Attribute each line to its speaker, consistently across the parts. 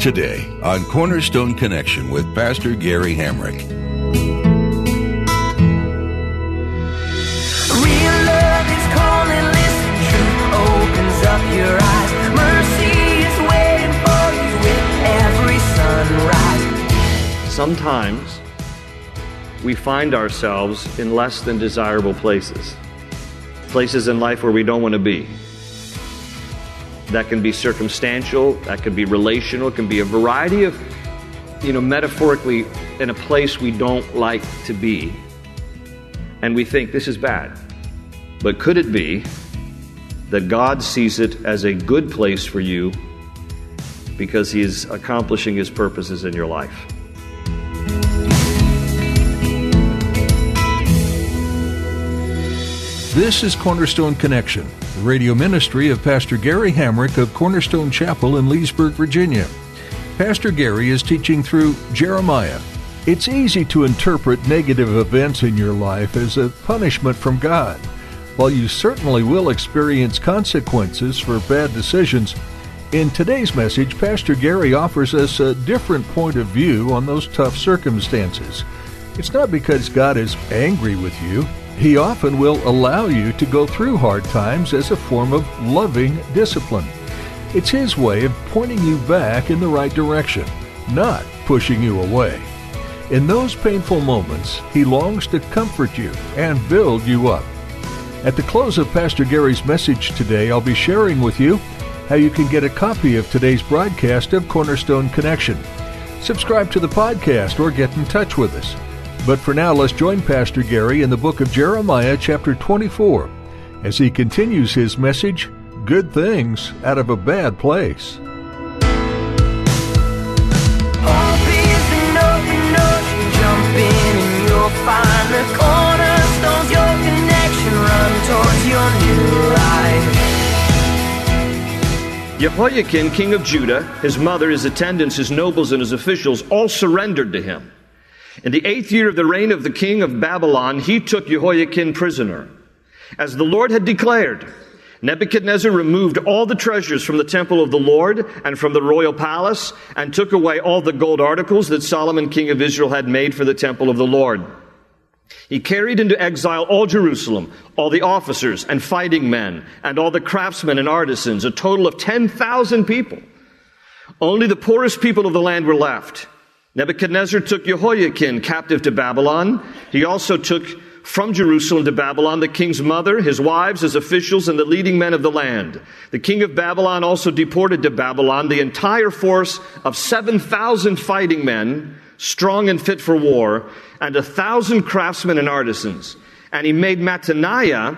Speaker 1: Today on Cornerstone Connection with Pastor Gary Hamrick.
Speaker 2: Real love is calling, listen, truth opens up your eyes. Mercy is waiting for you with every sunrise.
Speaker 3: Sometimes we find ourselves in less than desirable places, places in life where we don't want to be. That can be circumstantial, that can be relational, it can be a variety of, you know, metaphorically in a place we don't like to be. And we think this is bad. But could it be that God sees it as a good place for you because He is accomplishing His purposes in your life?
Speaker 4: This is Cornerstone Connection, the radio ministry of Pastor Gary Hamrick of Cornerstone Chapel in Leesburg, Virginia. Pastor Gary is teaching through Jeremiah. It's easy to interpret negative events in your life as a punishment from God. While you certainly will experience consequences for bad decisions, in today's message, Pastor Gary offers us a different point of view on those tough circumstances. It's not because God is angry with you. He often will allow you to go through hard times as a form of loving discipline. It's His way of pointing you back in the right direction, not pushing you away. In those painful moments, He longs to comfort you and build you up. At the close of Pastor Gary's message today, I'll be sharing with you how you can get a copy of today's broadcast of Cornerstone Connection. Subscribe to the podcast or get in touch with us. But for now, let's join Pastor Gary in the book of Jeremiah, chapter 24, as he continues his message Good Things Out of a Bad Place.
Speaker 2: Hope is an open ocean, jump in and you'll find the cornerstones, your connection, run towards your new life.
Speaker 3: Jehoiachin, king of Judah, his mother, his attendants, his nobles, and his officials all surrendered to him. In the eighth year of the reign of the king of Babylon, he took Jehoiachin prisoner. As the Lord had declared, Nebuchadnezzar removed all the treasures from the temple of the Lord and from the royal palace and took away all the gold articles that Solomon, king of Israel, had made for the temple of the Lord. He carried into exile all Jerusalem, all the officers and fighting men, and all the craftsmen and artisans, a total of 10,000 people. Only the poorest people of the land were left. Nebuchadnezzar took Jehoiachin captive to Babylon. He also took from Jerusalem to Babylon the king's mother, his wives, his officials, and the leading men of the land. The king of Babylon also deported to Babylon the entire force of 7,000 fighting men, strong and fit for war, and a thousand craftsmen and artisans. And he made Mattaniah,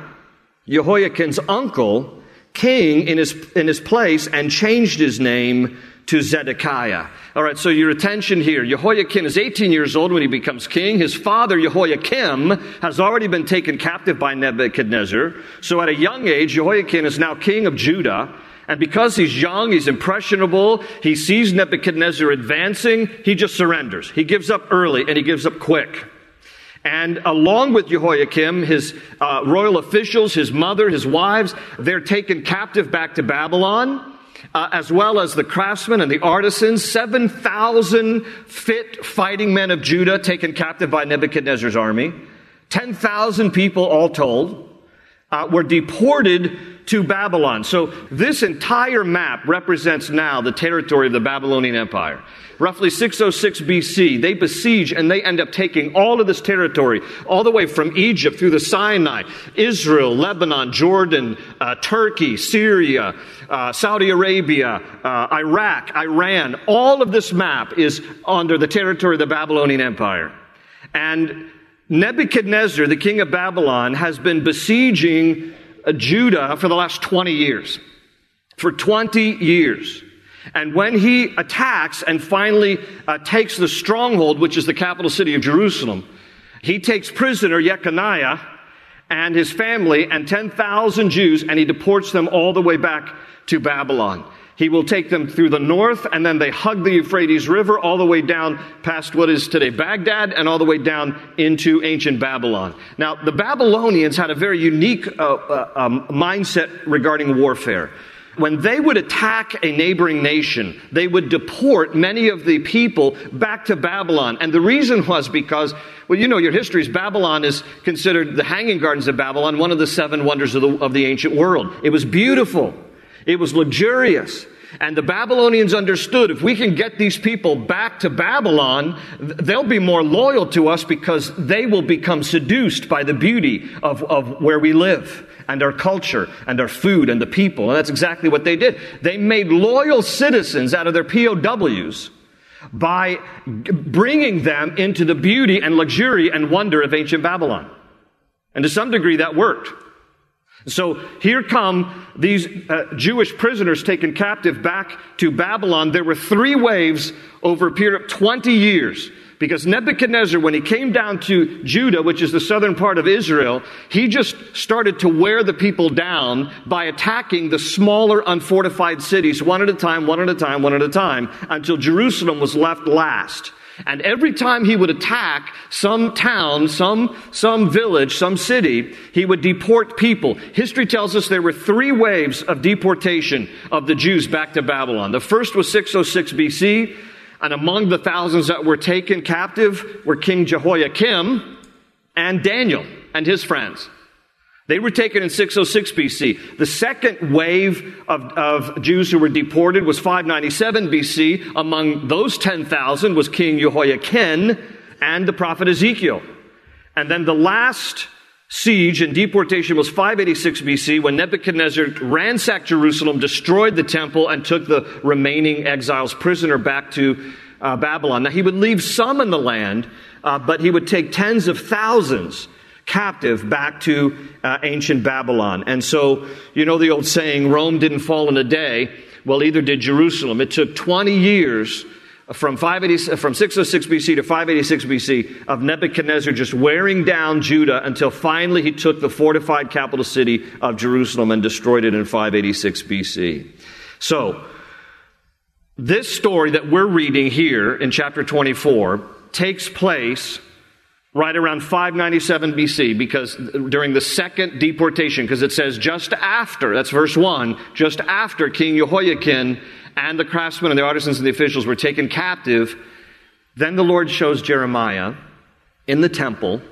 Speaker 3: Jehoiachin's uncle, king in his, in his place and changed his name to Zedekiah. All right, so your attention here. Jehoiachin is 18 years old when he becomes king. His father, Jehoiakim, has already been taken captive by Nebuchadnezzar. So at a young age, Jehoiachin is now king of Judah. And because he's young, he's impressionable, he sees Nebuchadnezzar advancing, he just surrenders. He gives up early and he gives up quick. And along with Jehoiachin, his uh, royal officials, his mother, his wives, they're taken captive back to Babylon. Uh, as well as the craftsmen and the artisans, 7,000 fit fighting men of Judah taken captive by Nebuchadnezzar's army. 10,000 people all told uh, were deported to Babylon. So this entire map represents now the territory of the Babylonian Empire. Roughly 606 BC, they besiege and they end up taking all of this territory, all the way from Egypt through the Sinai, Israel, Lebanon, Jordan, uh, Turkey, Syria, uh, Saudi Arabia, uh, Iraq, Iran. All of this map is under the territory of the Babylonian Empire. And Nebuchadnezzar, the king of Babylon, has been besieging uh, Judah for the last 20 years. For 20 years. And when he attacks and finally uh, takes the stronghold, which is the capital city of Jerusalem, he takes prisoner Jeconiah and his family and 10,000 Jews and he deports them all the way back to Babylon. He will take them through the north and then they hug the Euphrates River all the way down past what is today Baghdad and all the way down into ancient Babylon. Now, the Babylonians had a very unique uh, uh, um, mindset regarding warfare when they would attack a neighboring nation, they would deport many of the people back to Babylon. And the reason was because, well, you know your histories. Babylon is considered the Hanging Gardens of Babylon, one of the seven wonders of the, of the ancient world. It was beautiful. It was luxurious. And the Babylonians understood if we can get these people back to Babylon, they'll be more loyal to us because they will become seduced by the beauty of, of where we live and our culture and our food and the people. And that's exactly what they did. They made loyal citizens out of their POWs by bringing them into the beauty and luxury and wonder of ancient Babylon. And to some degree that worked. So here come these uh, Jewish prisoners taken captive back to Babylon. There were three waves over a period of 20 years. Because Nebuchadnezzar, when he came down to Judah, which is the southern part of Israel, he just started to wear the people down by attacking the smaller unfortified cities one at a time, one at a time, one at a time, until Jerusalem was left last. And every time he would attack some town, some, some village, some city, he would deport people. History tells us there were three waves of deportation of the Jews back to Babylon. The first was 606 BC. And among the thousands that were taken captive were King Jehoiakim and Daniel and his friends. They were taken in 606 BC. The second wave of, of Jews who were deported was 597 BC. Among those 10,000 was King Jehoiachin and the prophet Ezekiel. And then the last siege and deportation was 586 BC when Nebuchadnezzar ransacked Jerusalem, destroyed the temple, and took the remaining exiles prisoner back to uh, Babylon. Now, he would leave some in the land, uh, but he would take tens of thousands captive back to uh, ancient Babylon. And so, you know the old saying, Rome didn't fall in a day. Well, either did Jerusalem. It took 20 years from, 580, from 606 BC to 586 BC of Nebuchadnezzar just wearing down Judah until finally he took the fortified capital city of Jerusalem and destroyed it in 586 BC. So, this story that we're reading here in chapter 24 takes place right around 597 BC because during the second deportation, because it says just after, that's verse 1, just after King Jehoiachin and the craftsmen and the artisans and the officials were taken captive, then the Lord shows Jeremiah in the temple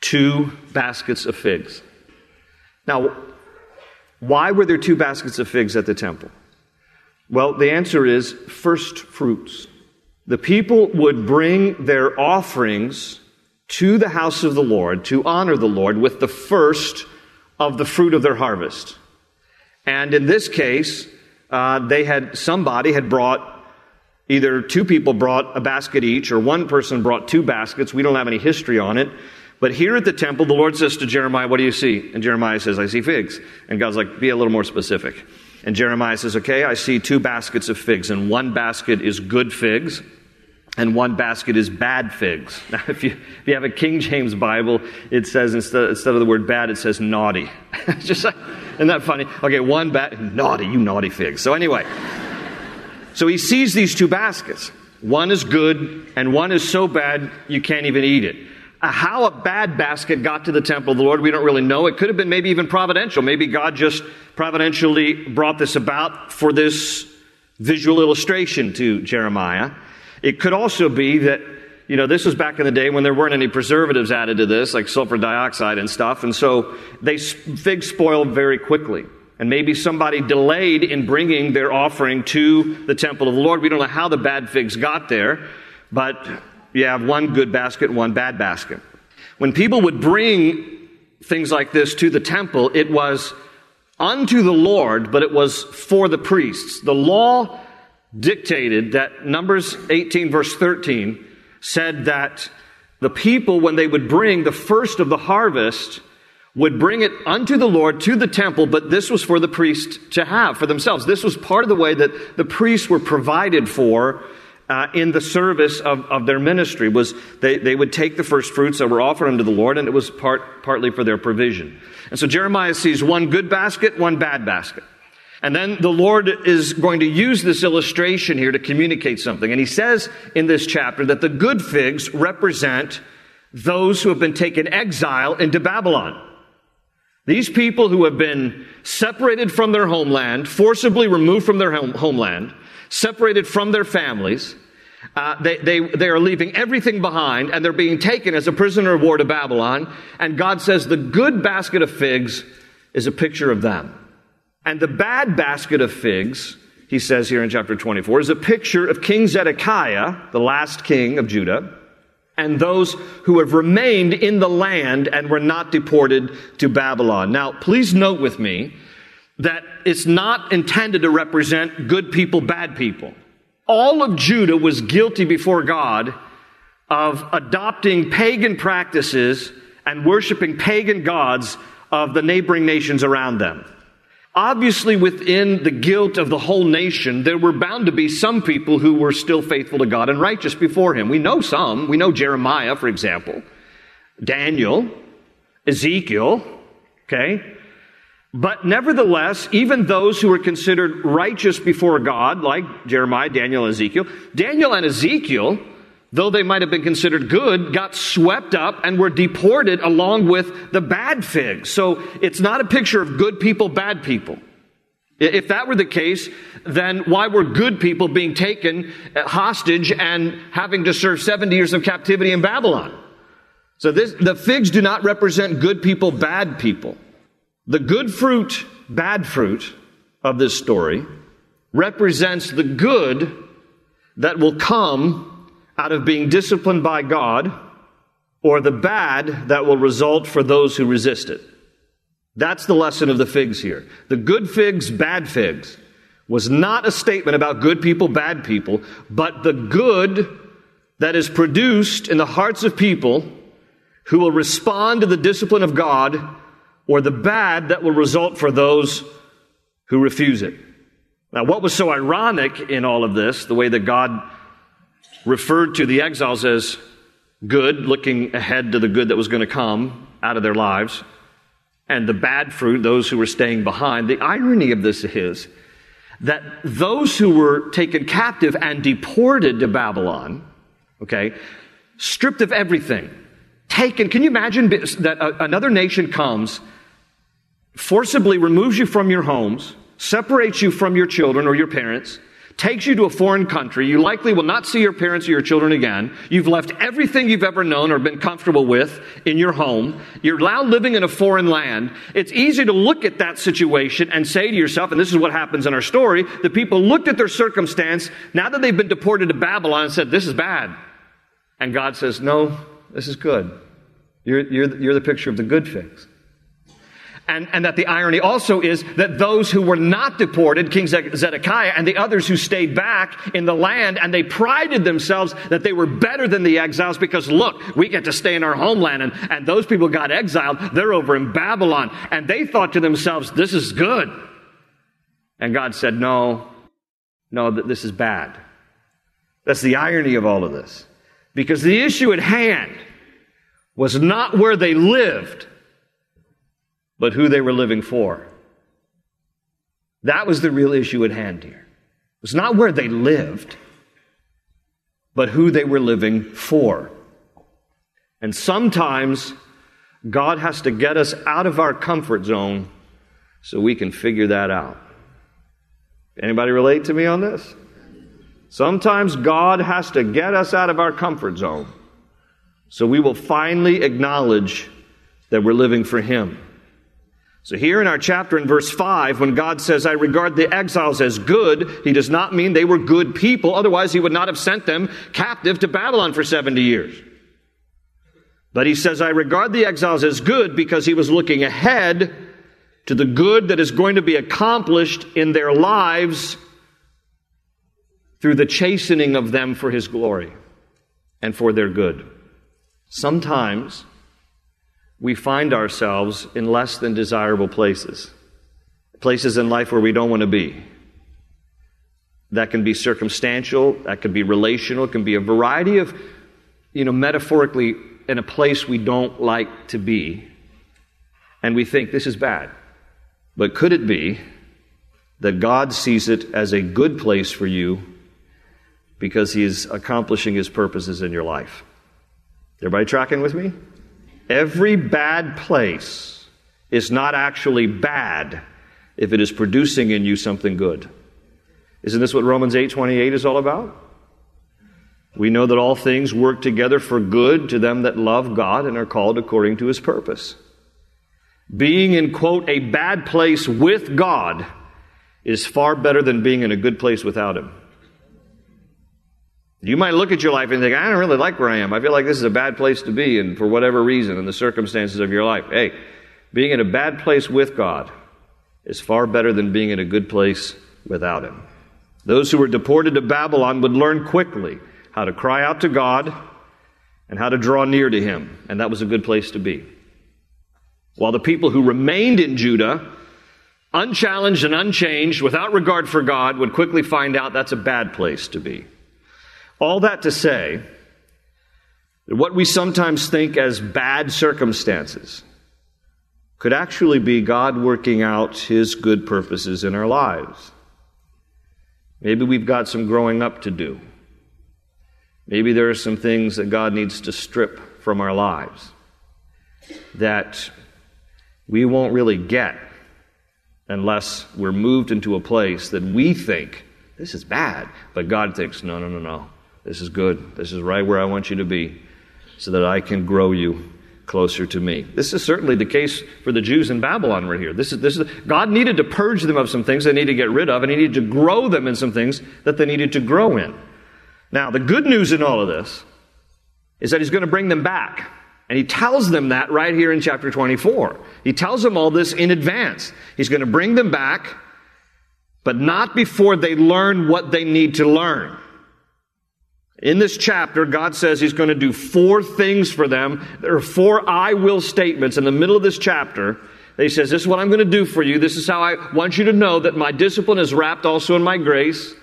Speaker 3: two baskets of figs. Now, why were there two baskets of figs at the temple? Well, the answer is first fruits. The people would bring their offerings to the house of the Lord to honor the Lord with the first of the fruit of their harvest. And in this case, uh, they had somebody had brought either two people brought a basket each or one person brought two baskets. We don't have any history on it. But here at the temple, the Lord says to Jeremiah, What do you see? And Jeremiah says, I see figs. And God's like, Be a little more specific. And Jeremiah says, Okay, I see two baskets of figs, and one basket is good figs, and one basket is bad figs. Now, if you, if you have a King James Bible, it says instead, instead of the word bad, it says naughty. Just isn't that funny? Okay, one bad, naughty, you naughty figs. So anyway, so he sees these two baskets. One is good, and one is so bad you can't even eat it. Uh, how a bad basket got to the temple of the Lord, we don't really know. It could have been maybe even providential. Maybe God just providentially brought this about for this visual illustration to Jeremiah. It could also be that, you know, this was back in the day when there weren't any preservatives added to this, like sulfur dioxide and stuff, and so they figs spoiled very quickly. And maybe somebody delayed in bringing their offering to the temple of the Lord. We don't know how the bad figs got there, but you have one good basket, one bad basket. When people would bring things like this to the temple, it was unto the Lord, but it was for the priests. The law dictated that Numbers 18, verse 13, said that the people, when they would bring the first of the harvest, would bring it unto the Lord to the temple, but this was for the priest to have for themselves. This was part of the way that the priests were provided for uh, in the service of, of their ministry was they, they would take the first fruits that were offered unto the Lord, and it was part, partly for their provision. And so Jeremiah sees one good basket, one bad basket. And then the Lord is going to use this illustration here to communicate something. And he says in this chapter that the good figs represent those who have been taken exile into Babylon. These people who have been separated from their homeland, forcibly removed from their home, homeland, separated from their families, uh, they, they, they are leaving everything behind and they're being taken as a prisoner of war to Babylon. And God says the good basket of figs is a picture of them. And the bad basket of figs, he says here in chapter 24, is a picture of King Zedekiah, the last king of Judah, and those who have remained in the land and were not deported to Babylon. Now, please note with me that it's not intended to represent good people, bad people. All of Judah was guilty before God of adopting pagan practices and worshiping pagan gods of the neighboring nations around them. Obviously, within the guilt of the whole nation, there were bound to be some people who were still faithful to God and righteous before Him. We know some. We know Jeremiah, for example, Daniel, Ezekiel, okay? But nevertheless, even those who were considered righteous before God, like Jeremiah, Daniel, and Ezekiel, Daniel and Ezekiel, though they might have been considered good, got swept up and were deported along with the bad figs. So it's not a picture of good people, bad people. If that were the case, then why were good people being taken uh, hostage and having to serve 70 years of captivity in Babylon? So this, the figs do not represent good people, bad people. The good fruit, bad fruit of this story represents the good that will come out of being disciplined by God or the bad that will result for those who resist it. That's the lesson of the figs here. The good figs, bad figs was not a statement about good people, bad people, but the good that is produced in the hearts of people who will respond to the discipline of God or the bad that will result for those who refuse it. Now, what was so ironic in all of this, the way that God referred to the exiles as good, looking ahead to the good that was going to come out of their lives, and the bad fruit, those who were staying behind, the irony of this is that those who were taken captive and deported to Babylon, okay, stripped of everything, taken, can you imagine that another nation comes forcibly removes you from your homes, separates you from your children or your parents, takes you to a foreign country. You likely will not see your parents or your children again. You've left everything you've ever known or been comfortable with in your home. You're now living in a foreign land. It's easy to look at that situation and say to yourself, and this is what happens in our story, the people looked at their circumstance, now that they've been deported to Babylon, and said, This is bad. And God says, No, this is good. You're, you're, you're the picture of the good figs. And, and, that the irony also is that those who were not deported, King Zedekiah and the others who stayed back in the land, and they prided themselves that they were better than the exiles because look, we get to stay in our homeland, and, and those people got exiled. They're over in Babylon. And they thought to themselves, this is good. And God said, no, no, this is bad. That's the irony of all of this. Because the issue at hand was not where they lived but who they were living for. That was the real issue at hand here. It was not where they lived, but who they were living for. And sometimes God has to get us out of our comfort zone so we can figure that out. Anybody relate to me on this? Sometimes God has to get us out of our comfort zone so we will finally acknowledge that we're living for Him. So, here in our chapter in verse 5, when God says, I regard the exiles as good, he does not mean they were good people. Otherwise, he would not have sent them captive to Babylon for 70 years. But he says, I regard the exiles as good because he was looking ahead to the good that is going to be accomplished in their lives through the chastening of them for his glory and for their good. Sometimes we find ourselves in less than desirable places, places in life where we don't want to be. That can be circumstantial, that can be relational, it can be a variety of, you know, metaphorically, in a place we don't like to be. And we think this is bad. But could it be that God sees it as a good place for you because He is accomplishing His purposes in your life? Everybody tracking with me? Every bad place is not actually bad if it is producing in you something good. Isn't this what Romans 8:28 is all about? We know that all things work together for good to them that love God and are called according to his purpose. Being in quote a bad place with God is far better than being in a good place without him. You might look at your life and think, I don't really like where I am. I feel like this is a bad place to be, and for whatever reason, in the circumstances of your life. Hey, being in a bad place with God is far better than being in a good place without Him. Those who were deported to Babylon would learn quickly how to cry out to God and how to draw near to Him, and that was a good place to be. While the people who remained in Judah, unchallenged and unchanged, without regard for God, would quickly find out that's a bad place to be. All that to say that what we sometimes think as bad circumstances could actually be God working out His good purposes in our lives. Maybe we've got some growing up to do. Maybe there are some things that God needs to strip from our lives that we won't really get unless we're moved into a place that we think this is bad, but God thinks, no, no, no, no. This is good. This is right where I want you to be so that I can grow you closer to me. This is certainly the case for the Jews in Babylon right here. This is, this is, God needed to purge them of some things they needed to get rid of, and He needed to grow them in some things that they needed to grow in. Now, the good news in all of this is that He's going to bring them back. And He tells them that right here in chapter 24. He tells them all this in advance. He's going to bring them back, but not before they learn what they need to learn. In this chapter, God says He's going to do four things for them. There are four I will statements in the middle of this chapter. He says, This is what I'm going to do for you. This is how I want you to know that my discipline is wrapped also in my grace,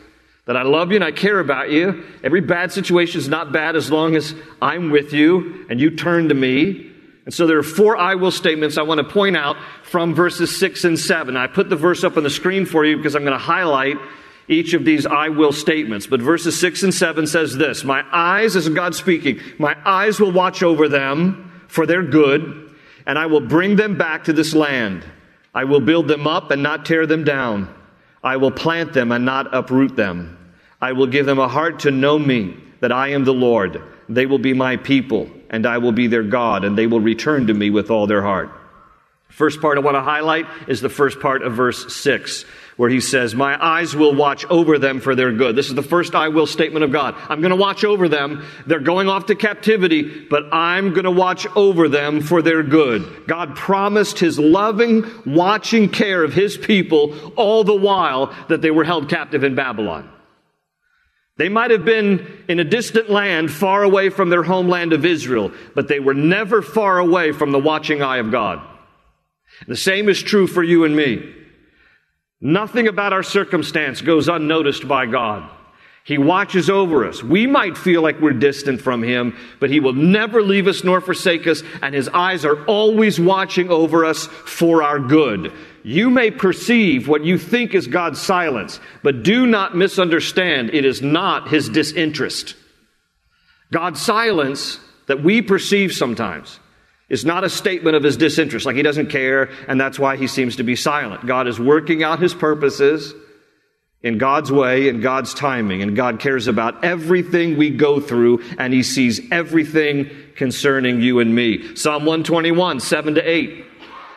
Speaker 3: that I love you and I care about you. Every bad situation is not bad as long as I'm with you and you turn to me. And so there are four I will statements I want to point out from verses 6 and 7. I put the verse up on the screen for you because I'm going to highlight each of these I will statements. But verses 6 and 7 says this My eyes, this is God speaking, my eyes will watch over them for their good, and I will bring them back to this land. I will build them up and not tear them down. I will plant them and not uproot them. I will give them a heart to know me, that I am the Lord. They will be my people, and I will be their God, and they will return to me with all their heart. First part I want to highlight is the first part of verse 6 where he says, My eyes will watch over them for their good. This is the first I will statement of God. I'm going to watch over them. They're going off to captivity, but I'm going to watch over them for their good. God promised his loving, watching care of his people all the while that they were held captive in Babylon. They might have been in a distant land far away from their homeland of Israel, but they were never far away from the watching eye of God. The same is true for you and me. Nothing about our circumstance goes unnoticed by God. He watches over us. We might feel like we're distant from Him, but He will never leave us nor forsake us, and His eyes are always watching over us for our good. You may perceive what you think is God's silence, but do not misunderstand. It is not His disinterest. God's silence that we perceive sometimes is not a statement of his disinterest, like he doesn't care, and that's why he seems to be silent. God is working out his purposes in God's way, in God's timing, and God cares about everything we go through, and he sees everything concerning you and me. Psalm 121, 7 to 8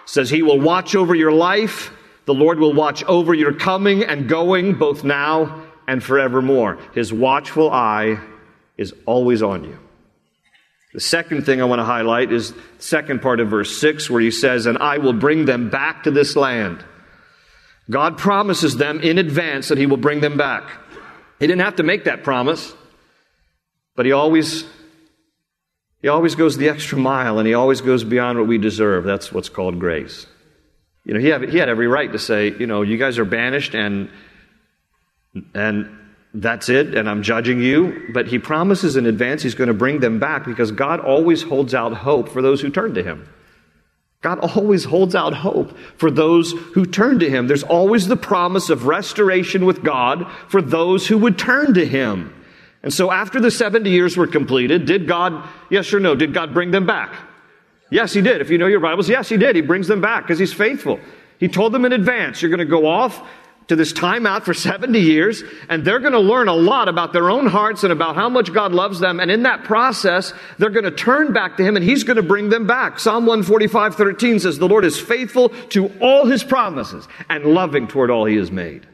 Speaker 3: says, He will watch over your life. The Lord will watch over your coming and going, both now and forevermore. His watchful eye is always on you. The second thing I want to highlight is second part of verse 6 where he says, And I will bring them back to this land. God promises them in advance that he will bring them back. He didn't have to make that promise, but he always He always goes the extra mile and he always goes beyond what we deserve. That's what's called grace. You know, he had, he had every right to say, you know, you guys are banished and, and that's it, and I'm judging you. But he promises in advance he's going to bring them back because God always holds out hope for those who turn to him. God always holds out hope for those who turn to him. There's always the promise of restoration with God for those who would turn to him. And so after the 70 years were completed, did God, yes or no, did God bring them back? Yes, he did. If you know your Bibles, yes, he did. He brings them back because he's faithful. He told them in advance, you're going to go off to this time out for 70 years, and they're going to learn a lot about their own hearts and about how much God loves them. And in that process, they're going to turn back to Him and He's going to bring them back. Psalm 145, 13 says, The Lord is faithful to all His promises and loving toward all He has made.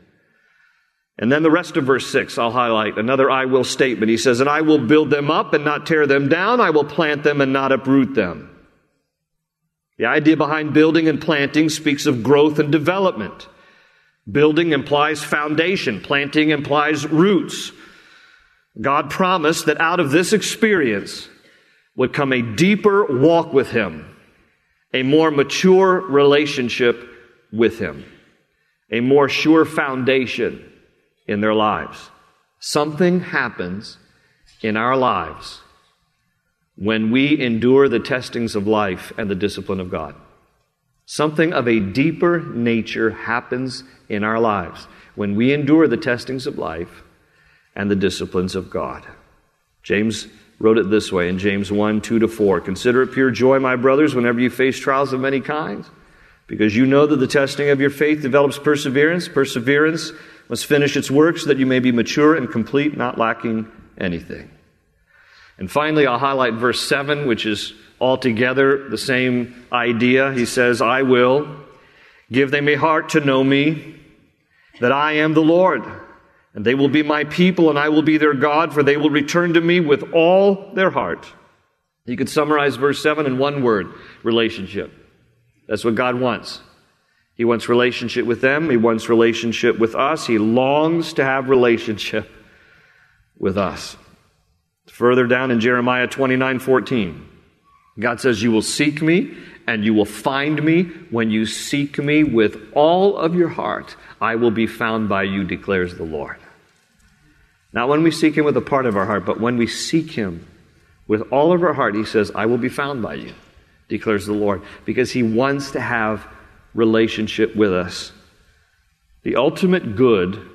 Speaker 3: And then the rest of verse 6, I'll highlight another I will statement. He says, And I will build them up and not tear them down. I will plant them and not uproot them. The idea behind building and planting speaks of growth and development. Building implies foundation, planting implies roots. God promised that out of this experience would come a deeper walk with Him, a more mature relationship with Him, a more sure foundation in their lives. Something happens in our lives when we endure the testings of life and the discipline of God. Something of a deeper nature happens in our lives when we endure the testings of life and the disciplines of God. James wrote it this way in James 1 2 to 4. Consider it pure joy, my brothers, whenever you face trials of many kinds, because you know that the testing of your faith develops perseverance. Perseverance must finish its work so that you may be mature and complete, not lacking anything. And finally, I'll highlight verse 7, which is altogether the same idea. He says, I will give them a heart to know me, that I am the Lord. And they will be my people, and I will be their God, for they will return to me with all their heart. You could summarize verse 7 in one word relationship. That's what God wants. He wants relationship with them, He wants relationship with us. He longs to have relationship with us. Further down in Jeremiah 29 14. God says, You will seek me and you will find me when you seek me with all of your heart. I will be found by you, declares the Lord. Not when we seek him with a part of our heart, but when we seek him with all of our heart, he says, I will be found by you, declares the Lord, because he wants to have relationship with us. The ultimate good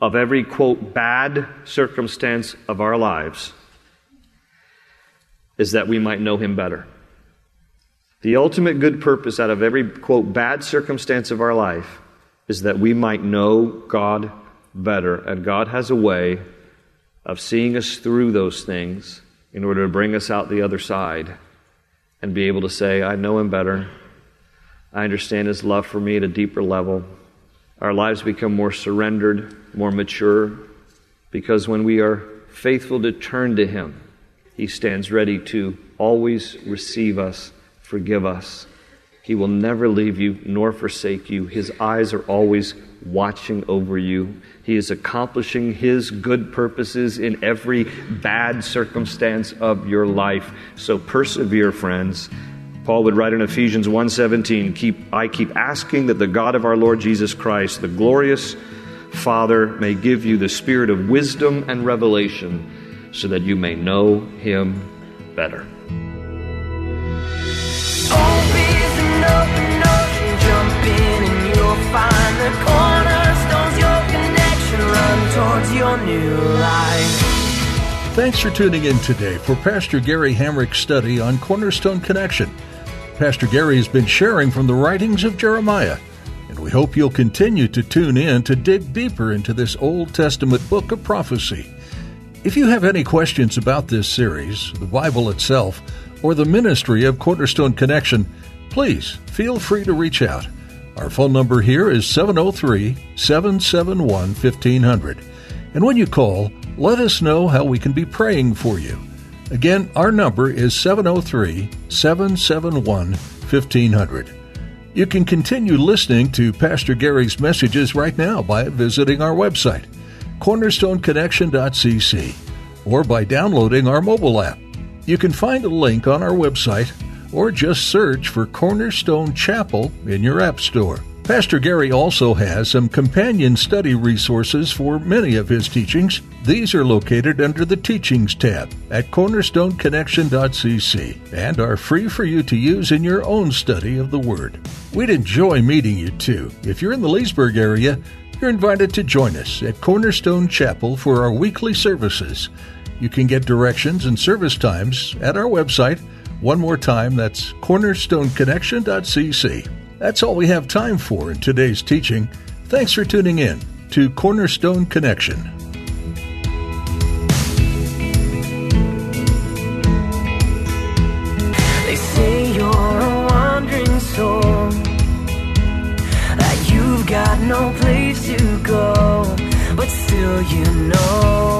Speaker 3: of every, quote, bad circumstance of our lives is that we might know him better. The ultimate good purpose out of every, quote, bad circumstance of our life is that we might know God better. And God has a way of seeing us through those things in order to bring us out the other side and be able to say, I know him better. I understand his love for me at a deeper level. Our lives become more surrendered, more mature, because when we are faithful to turn to him, he stands ready to always receive us, forgive us. He will never leave you nor forsake you. His eyes are always watching over you. He is accomplishing His good purposes in every bad circumstance of your life. So persevere, friends. Paul would write in Ephesians 1:17, keep I keep asking that the God of our Lord Jesus Christ, the glorious Father, may give you the spirit of wisdom and revelation so that you may know him better.
Speaker 4: Thanks for tuning in today for Pastor Gary Hamrick's study on Cornerstone Connection. Pastor Gary has been sharing from the writings of Jeremiah, and we hope you'll continue to tune in to dig deeper into this Old Testament book of prophecy. If you have any questions about this series, the Bible itself, or the ministry of Cornerstone Connection, please feel free to reach out. Our phone number here is 703 771 1500. And when you call, let us know how we can be praying for you. Again, our number is 703 771 1500. You can continue listening to Pastor Gary's messages right now by visiting our website cornerstoneconnection.cc, or by downloading our mobile app. You can find a link on our website or just search for Cornerstone Chapel in your App Store. Pastor Gary also has some companion study resources for many of his teachings. These are located under the Teachings tab at cornerstoneconnection.cc and are free for you to use in your own study of the Word. We'd enjoy meeting you too. If you're in the Leesburg area, you're invited to join us at Cornerstone Chapel for our weekly services. You can get directions and service times at our website. One more time, that's cornerstoneconnection.cc. That's all we have time for in today's teaching. Thanks for tuning in to Cornerstone Connection.
Speaker 2: They you know